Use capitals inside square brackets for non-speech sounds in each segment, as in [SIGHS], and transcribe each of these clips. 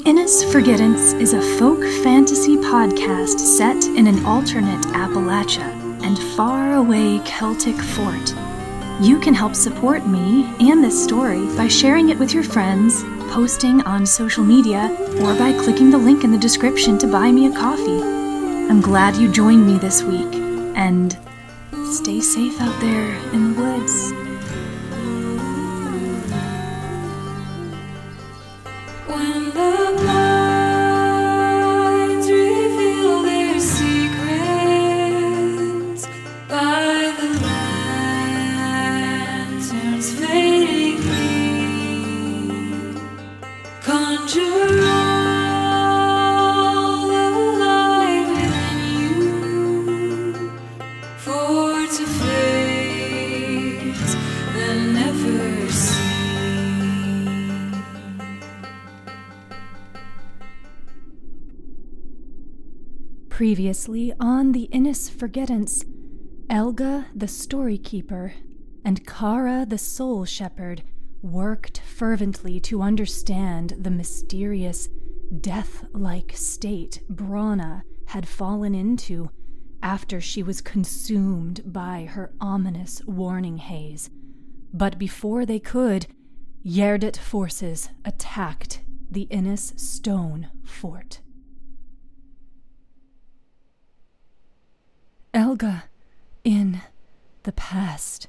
The Innis Forgettance is a folk fantasy podcast set in an alternate Appalachia and faraway Celtic fort. You can help support me and this story by sharing it with your friends, posting on social media, or by clicking the link in the description to buy me a coffee. I'm glad you joined me this week, and stay safe out there in the woods. Previously on the Innis Forgettance, Ealga the Story Keeper and Cara the Soul Shepherd worked fervently to understand the mysterious, death like state Brana had fallen into after she was consumed by her ominous warning haze. But before they could, Gheardaig forces attacked the Innis Stone Fort. Ealga in the past.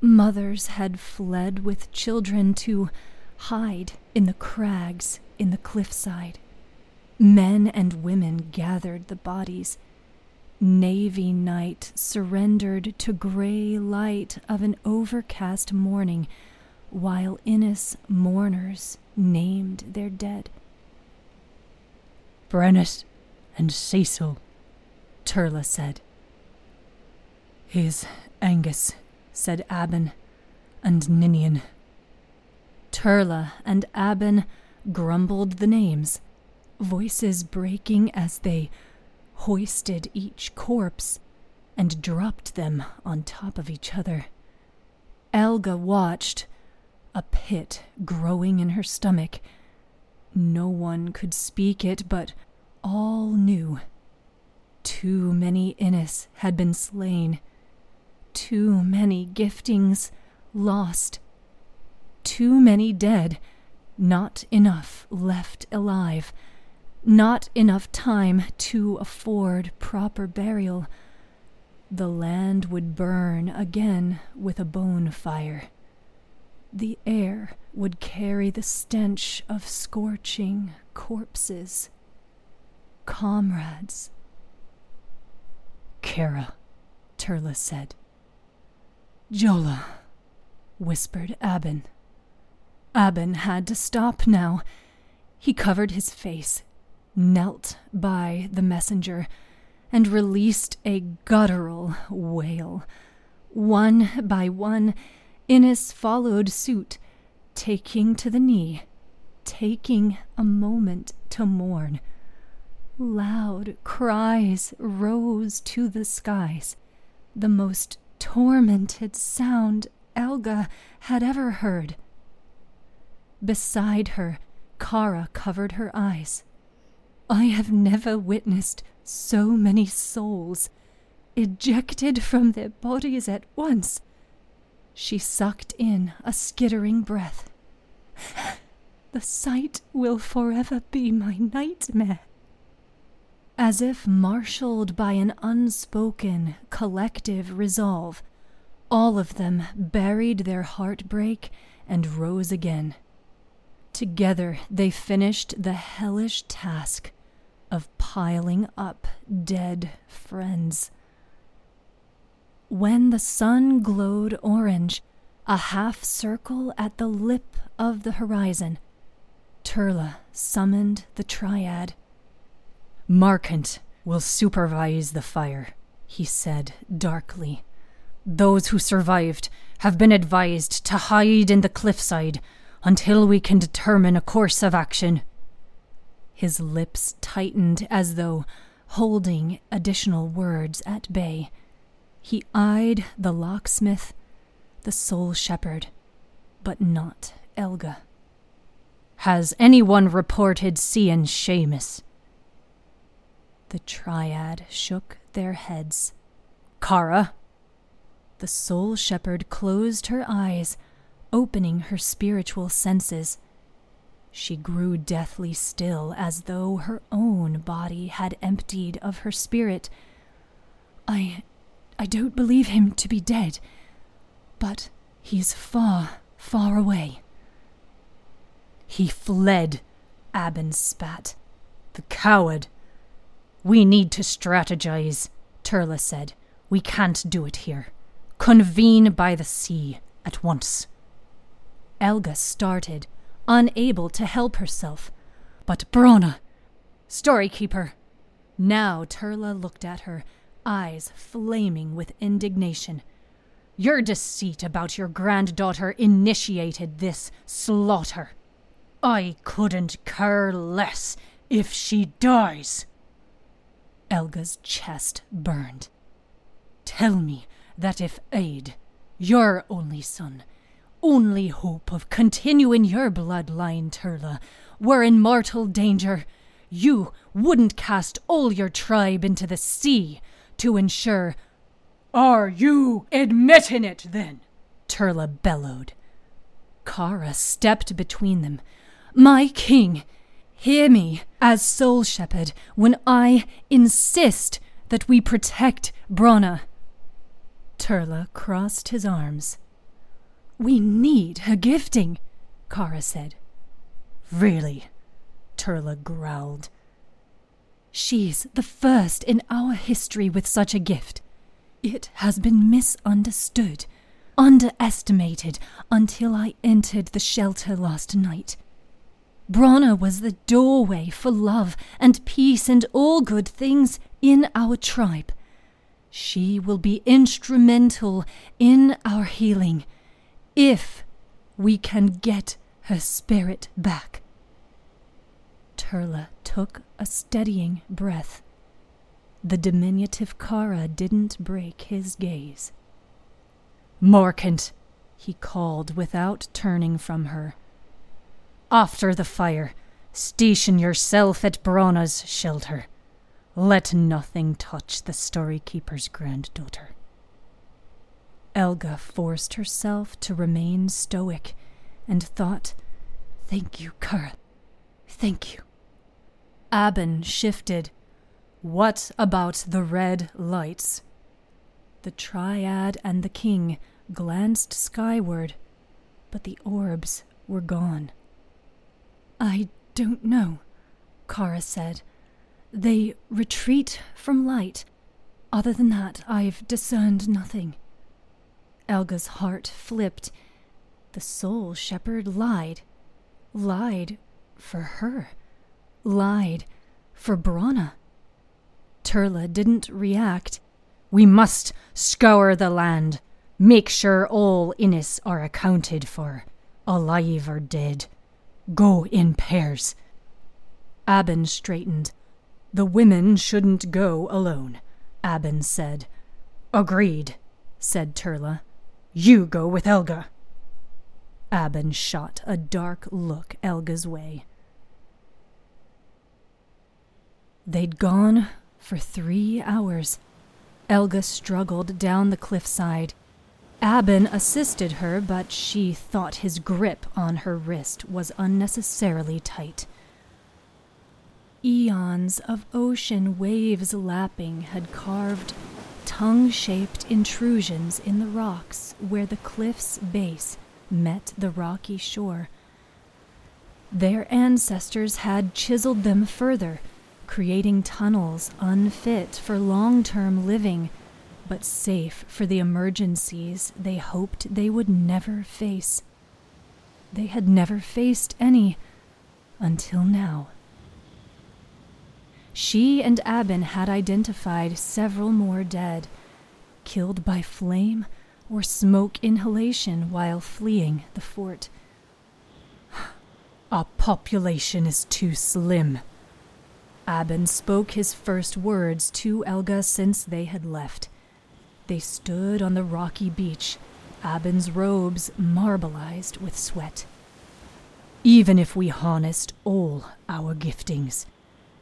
Mothers had fled with children to hide in the crags in the cliffside. Men and women gathered the bodies. Navy night surrendered to gray light of an overcast morning, while Innis mourners named their dead. Brennus and Cecil, Turlough said. he's Angus, said Abban, and Ninian. Turlough and Abban grumbled the names, voices breaking as they hoisted each corpse and dropped them on top of each other. Ealga watched, a pit growing in her stomach. No one could speak it, but all knew. Too many Innis had been slain. Too many giftings lost. Too many dead. Not enough left alive. Not enough time to afford proper burial. The land would burn again with a bone fire. The air would carry the stench of scorching corpses. Comrades. Cara, Turlough said. Jola, whispered Abban. Abban had to stop now. He covered his face, knelt by the messenger, and released a guttural wail. One by one, Innis followed suit, taking to the knee, taking a moment to mourn. Loud cries rose to the skies, the most tormented sound Ealga had ever heard. Beside her, Cara covered her eyes. I have never witnessed so many souls ejected from their bodies at once. She sucked in a skittering breath. [SIGHS] The sight will forever be my nightmare. As if marshaled by an unspoken, collective resolve, all of them buried their heartbreak and rose again. Together they finished the hellish task of piling up dead friends. When the sun glowed orange, a half circle at the lip of the horizon, Turlough summoned the triad. Markant will supervise the fire, he said darkly. Those who survived have been advised to hide in the cliffside until we can determine a course of action. His lips tightened as though holding additional words at bay. He eyed the locksmith, the soul shepherd, but not Ealga. Has anyone reported seeing Seamus? The triad shook their heads. Cara? The soul shepherd closed her eyes, opening her spiritual senses. She grew deathly still as though her own body had emptied of her spirit. I. I don't believe him to be dead, but he's far, far away. He fled, Abban spat. The coward. We need to strategize, Turlough said. We can't do it here. Convene by the sea at once. Ealga started, unable to help herself. But Brona, Storykeeper. Now Turlough looked at her, eyes flaming with indignation. Your deceit about your granddaughter initiated this slaughter. I couldn't care less if she dies. Ealga's chest burned. Tell me that if Aid, your only son, only hope of continuing your bloodline, Turlough, were in mortal danger, you wouldn't cast all your tribe into the sea to ensure. Are you admitting it then? Turlough bellowed. Cara stepped between them. My king, hear me as soul shepherd when I insist that we protect Bronna. Turlough crossed his arms. We need her gifting, Cara said. Really? Turlough growled. She's the first in our history with such a gift. It has been misunderstood, underestimated until I entered the shelter last night. Bronna was the doorway for love and peace and all good things in our tribe. She will be instrumental in our healing if we can get her spirit back. Turlough took a steadying breath. The diminutive Cara didn't break his gaze. Morkant, he called without turning from her. After the fire, station yourself at Bronna's shelter. Let nothing touch the Storykeeper's granddaughter. Ealga forced herself to remain stoic and thought, Thank you, Cara. Thank you. Abban shifted. What about the red lights? The triad and the king glanced skyward, but the orbs were gone. I don't know, Cara said. They retreat from light. Other than that, I've discerned nothing. Ealga's heart flipped. The soul shepherd lied. Lied for her. Lied for Brana. Turlough didn't react. We must scour the land. Make sure all Innis are accounted for, alive or dead. Go in pairs. Abban straightened. The women shouldn't go alone, Abban said. Agreed, said Turlough. You go with Ealga. Abban shot a dark look Ealga's way. They'd gone for three hours. Ealga struggled down the cliffside. Abban assisted her, but she thought his grip on her wrist was unnecessarily tight. Eons of ocean waves lapping had carved tongue shaped intrusions in the rocks where the cliff's base met the rocky shore. Their ancestors had chiseled them further, creating tunnels unfit for long term living, but safe for the emergencies they hoped they would never face. They had never faced any until now. She and Abban had identified several more dead, killed by flame or smoke inhalation while fleeing the fort. [SIGHS] Our population is too slim. Abban spoke his first words to Ealga since they had left. They stood on the rocky beach, Abban's robes marbleized with sweat. even if we harnessed all our giftings.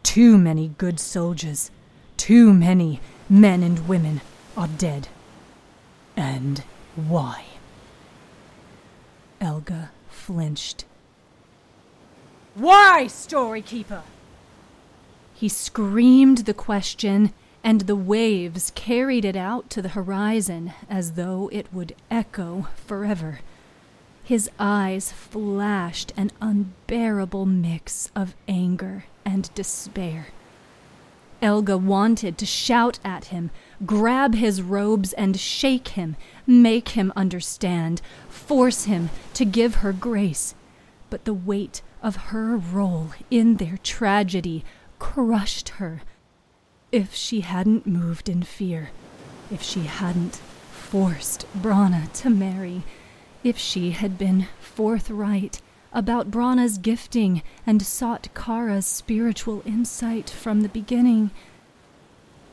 Too many good soldiers, too many men and women are dead. And why? Ealga flinched. Why, Storykeeper? He screamed the question, and the waves carried it out to the horizon as though it would echo forever. His eyes flashed an unbearable mix of anger and despair. Ealga wanted to shout at him, grab his robes and shake him, make him understand, force him to give her grace. But the weight of her role in their tragedy crushed her. If she hadn't moved in fear, if she hadn't forced Brana to marry, if she had been forthright about Brana's gifting and sought Cara's spiritual insight from the beginning,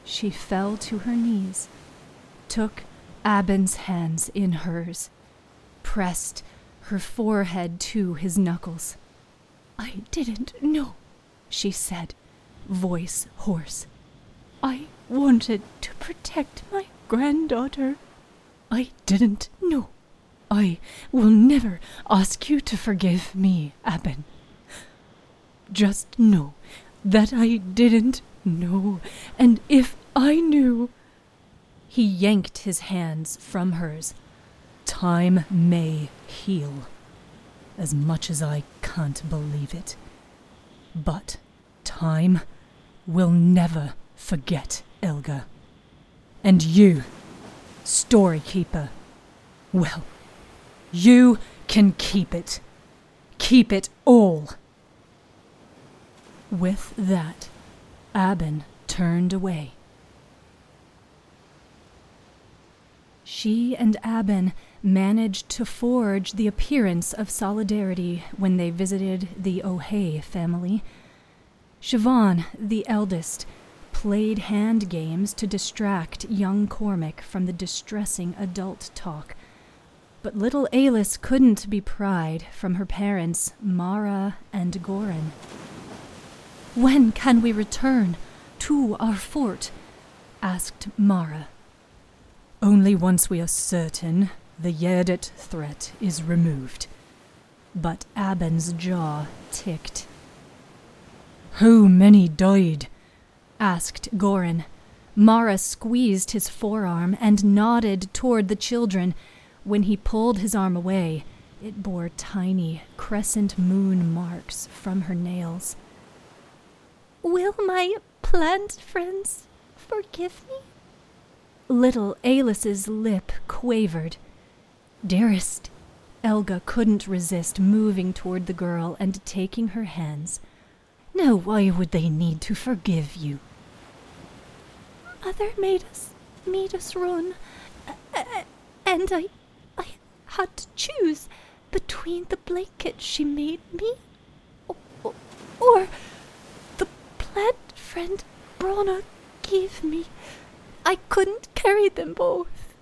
she fell to her knees, took Abban's hands in hers, pressed her forehead to his knuckles. I didn't know, she said, voice hoarse. I wanted to protect my granddaughter. I didn't know. I will never ask you to forgive me, Abban. Just know that I didn't know, and if I knew. He yanked his hands from hers. Time may heal, as much as I can't believe it. But time will never forget Ealga. And you, Storykeeper, well, you can keep it. Keep it all. With that, Abban turned away. She and Abban managed to forge the appearance of solidarity when they visited the O'Hay family. Siobhan, the eldest, played hand games to distract young Cormac from the distressing adult talk. But little Alis couldn't be pried from her parents, Mara and Goran. When can we return to our fort? asked Mara. Only once we are certain the Gheardaig threat is removed. But Abban's jaw ticked. How many died? Asked Goran. Mara squeezed his forearm and nodded toward the children. When he pulled his arm away, it bore tiny crescent moon marks from her nails. Will my plant friends forgive me? Little Alis's lip quavered. Dearest, Ealga couldn't resist moving toward the girl and taking her hands. Now, why would they need to forgive you? Mother made us made us run, and I, I had to choose between the blanket she made me, or, or the plant friend Brana gave me. I couldn't carry them both.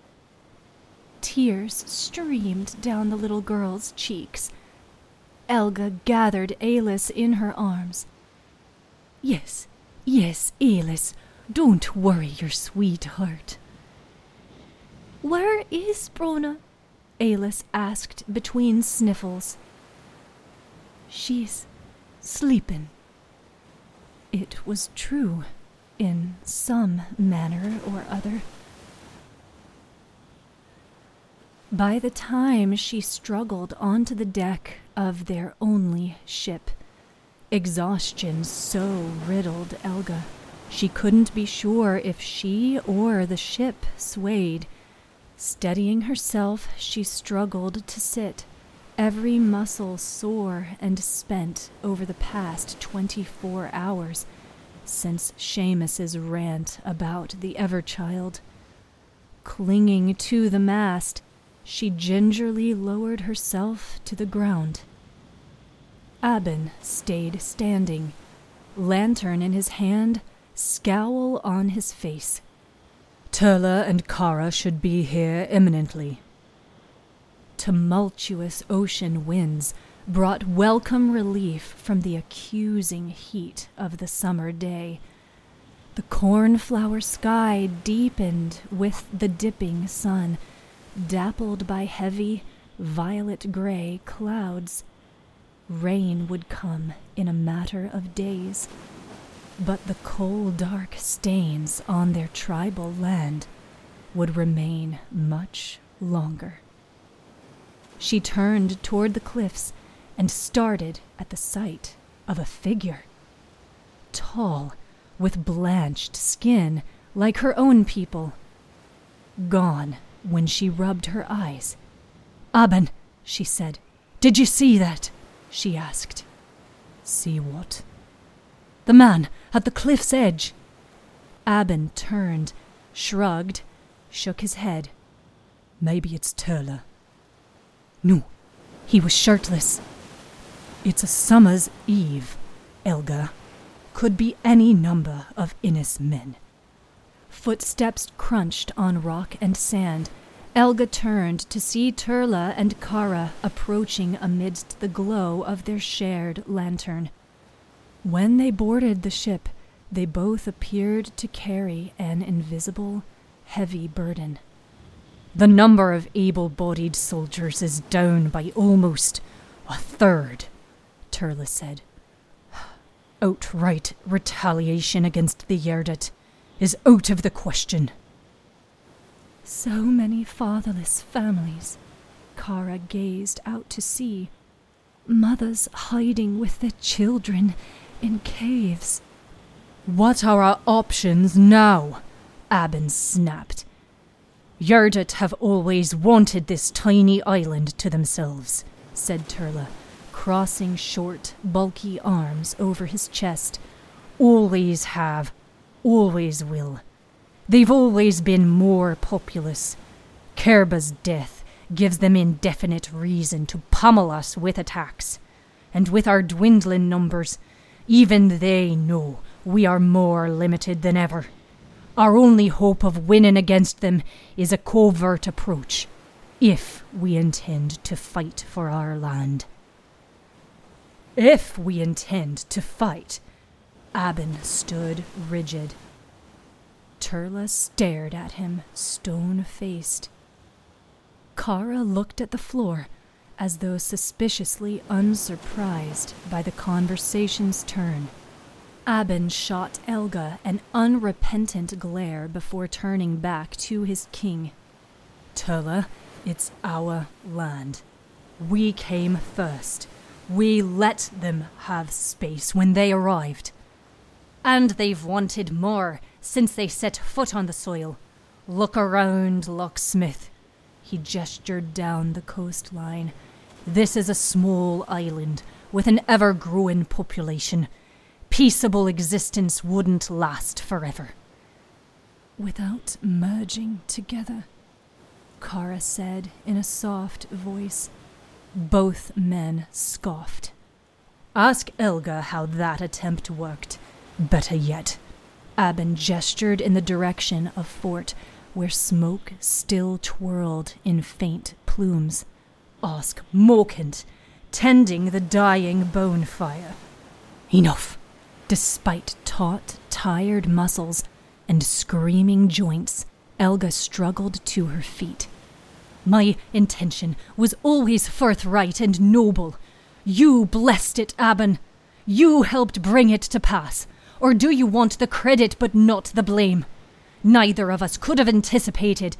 Tears streamed down the little girl's cheeks. Ealga gathered Alis in her arms. Yes, yes, Alis, don't worry your sweetheart. Where is Brona? Alis asked between sniffles. She's sleepin'. It was true in some manner or other. By the time she struggled onto the deck of their only ship, exhaustion so riddled Ealga, she couldn't be sure if she or the ship swayed. Steadying herself, she struggled to sit, every muscle sore and spent over the past twenty four hours since Seamus's rant about the Everchild. Clinging to the mast, she gingerly lowered herself to the ground. Abban stayed standing, lantern in his hand, scowl on his face. Turlough and Cara should be here imminently. Tumultuous ocean winds brought welcome relief from the accusing heat of the summer day. The cornflower sky deepened with the dipping sun, dappled by heavy, violet gray clouds. Rain would come in a matter of days, but the coal dark stains on their tribal land would remain much longer. She turned toward the cliffs and started at the sight of a figure. Tall, with blanched skin like her own people. Gone when she rubbed her eyes. Abban, she said. Did you see that? she asked. See what? The man at the cliff's edge. Abban turned, shrugged, shook his head. Maybe it's Turlough. No, he was shirtless. It's a summer's eve, Ealga. Could be any number of Innis men. Footsteps crunched on rock and sand. Ealga turned to see Turlough and Cara approaching amidst the glow of their shared lantern. When they boarded the ship, they both appeared to carry an invisible, heavy burden. The number of able bodied soldiers is down by almost a third, Turlough said. [SIGHS] Outright retaliation against the Gheardaig is out of the question. So many fatherless families. Cara gazed out to sea. Mothers hiding with their children in caves. What are our options now? Abban snapped. Gheardaig have always wanted this tiny island to themselves, said Turlough, crossing short, bulky arms over his chest. Always have, always will. They've always been more populous. Kerba's death gives them indefinite reason to pummel us with attacks. And with our dwindling numbers, even they know we are more limited than ever. Our only hope of winning against them is a covert approach, if we intend to fight for our land. If we intend to fight, Abban stood rigid. Turlough stared at him, stone faced. Cara looked at the floor as though suspiciously unsurprised by the conversation's turn. Abban shot Ealga an unrepentant glare before turning back to his king. Turlough, it's our land. We came first. We let them have space when they arrived. And they've wanted more since they set foot on the soil. Look around, locksmith. He gestured down the coastline. This is a small island with an ever growing population peaceable existence wouldn't last forever. Without merging together, Cara said in a soft voice. Both men scoffed. Ask Ealga how that attempt worked. Better yet, Abban gestured in the direction of Fort, where smoke still twirled in faint plumes. Ask Morkant, tending the dying bone fire. Enough. Despite taut, tired muscles and screaming joints, Ealga struggled to her feet. My intention was always forthright and noble. You blessed it, Abban. You helped bring it to pass. Or do you want the credit but not the blame? Neither of us could have anticipated.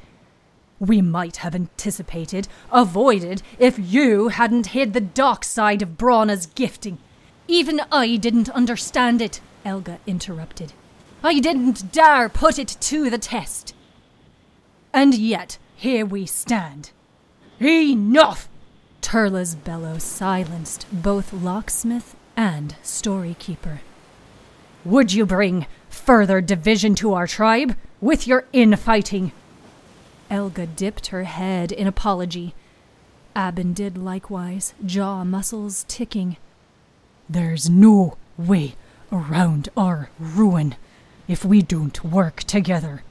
We might have anticipated, avoided, if you hadn't hid the dark side of Brana's gifting. Even I didn't understand it, Ealga interrupted. I didn't dare put it to the test. And yet, here we stand. Enough! Turlough's bellow silenced both locksmith and storykeeper. Would you bring further division to our tribe with your infighting? Ealga dipped her head in apology. Abban did likewise, jaw muscles ticking. There's no way around our ruin if we don't work together.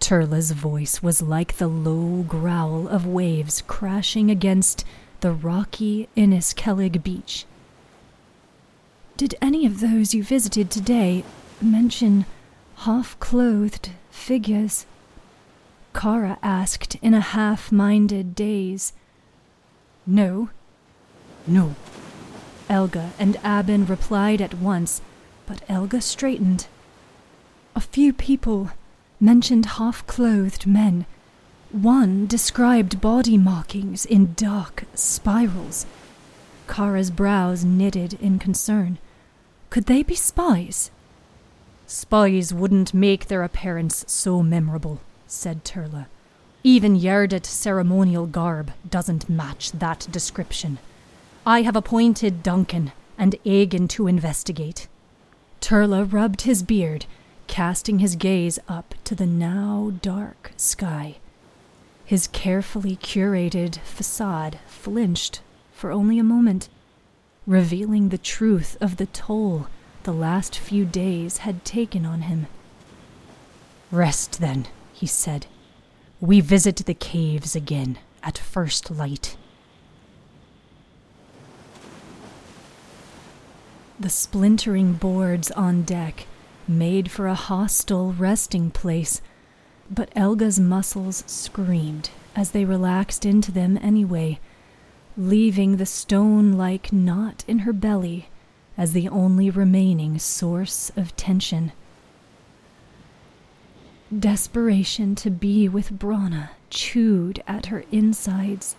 Turlough's voice was like the low growl of waves crashing against the rocky Inniskellig beach. Did any of those you visited today mention half clothed figures? Cara asked in a half minded daze. No. No. Ealga and Abban replied at once, but Ealga straightened. A few people mentioned half clothed men. One described body markings in dark spirals. Cara's brows knitted in concern. Could they be spies? Spies wouldn't make their appearance so memorable, said Turlough. Even Gheardaig ceremonial garb doesn't match that description. I have appointed Duncan and Aegon to investigate. Turlough rubbed his beard, casting his gaze up to the now dark sky. His carefully curated facade flinched for only a moment, revealing the truth of the toll the last few days had taken on him. Rest, then, he said. We visit the caves again at first light. The splintering boards on deck made for a hostile resting place, but Elga's muscles screamed as they relaxed into them anyway, leaving the stone like knot in her belly as the only remaining source of tension. Desperation to be with Brana chewed at her insides.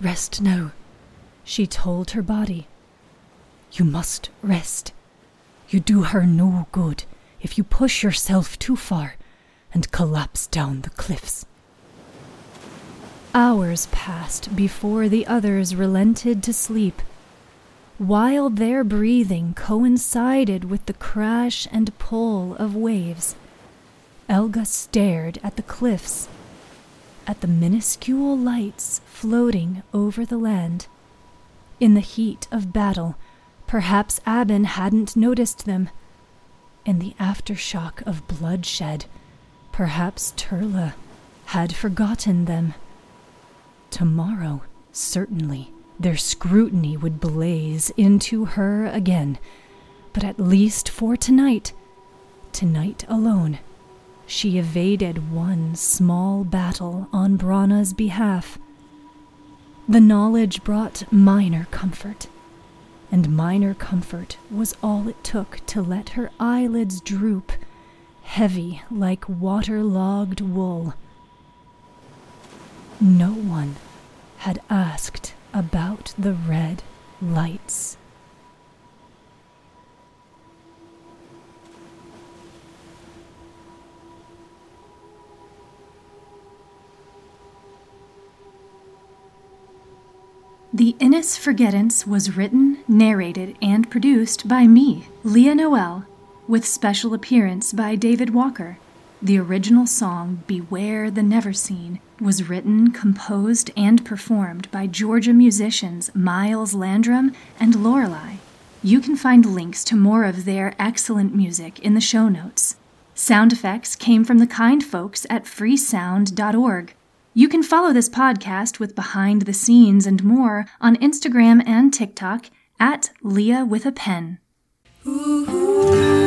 Rest now, she told her body. You must rest. You do her no good if you push yourself too far and collapse down the cliffs. Hours passed before the others relented to sleep. While their breathing coincided with the crash and pull of waves, Ealga stared at the cliffs, at the minuscule lights floating over the land. In the heat of battle, Perhaps Abban hadn't noticed them. In the aftershock of bloodshed, perhaps Turlough had forgotten them. Tomorrow, certainly, their scrutiny would blaze into her again. But at least for tonight, tonight alone, she evaded one small battle on Brana's behalf. The knowledge brought minor comfort and minor comfort was all it took to let her eyelids droop, heavy like water-logged wool. No one had asked about the red lights. The Innis Forgettance was written, narrated, and produced by me, Leah Noel, with special appearance by David Walker. The original song, Beware the Neverseen, was written, composed, and performed by Georgia musicians Miles Landrum and Laurelai. You can find links to more of their excellent music in the show notes. Sound effects came from the kind folks at freesound.org. You can follow this podcast with behind the scenes and more on Instagram and TikTok at Leah with a Pen. Ooh.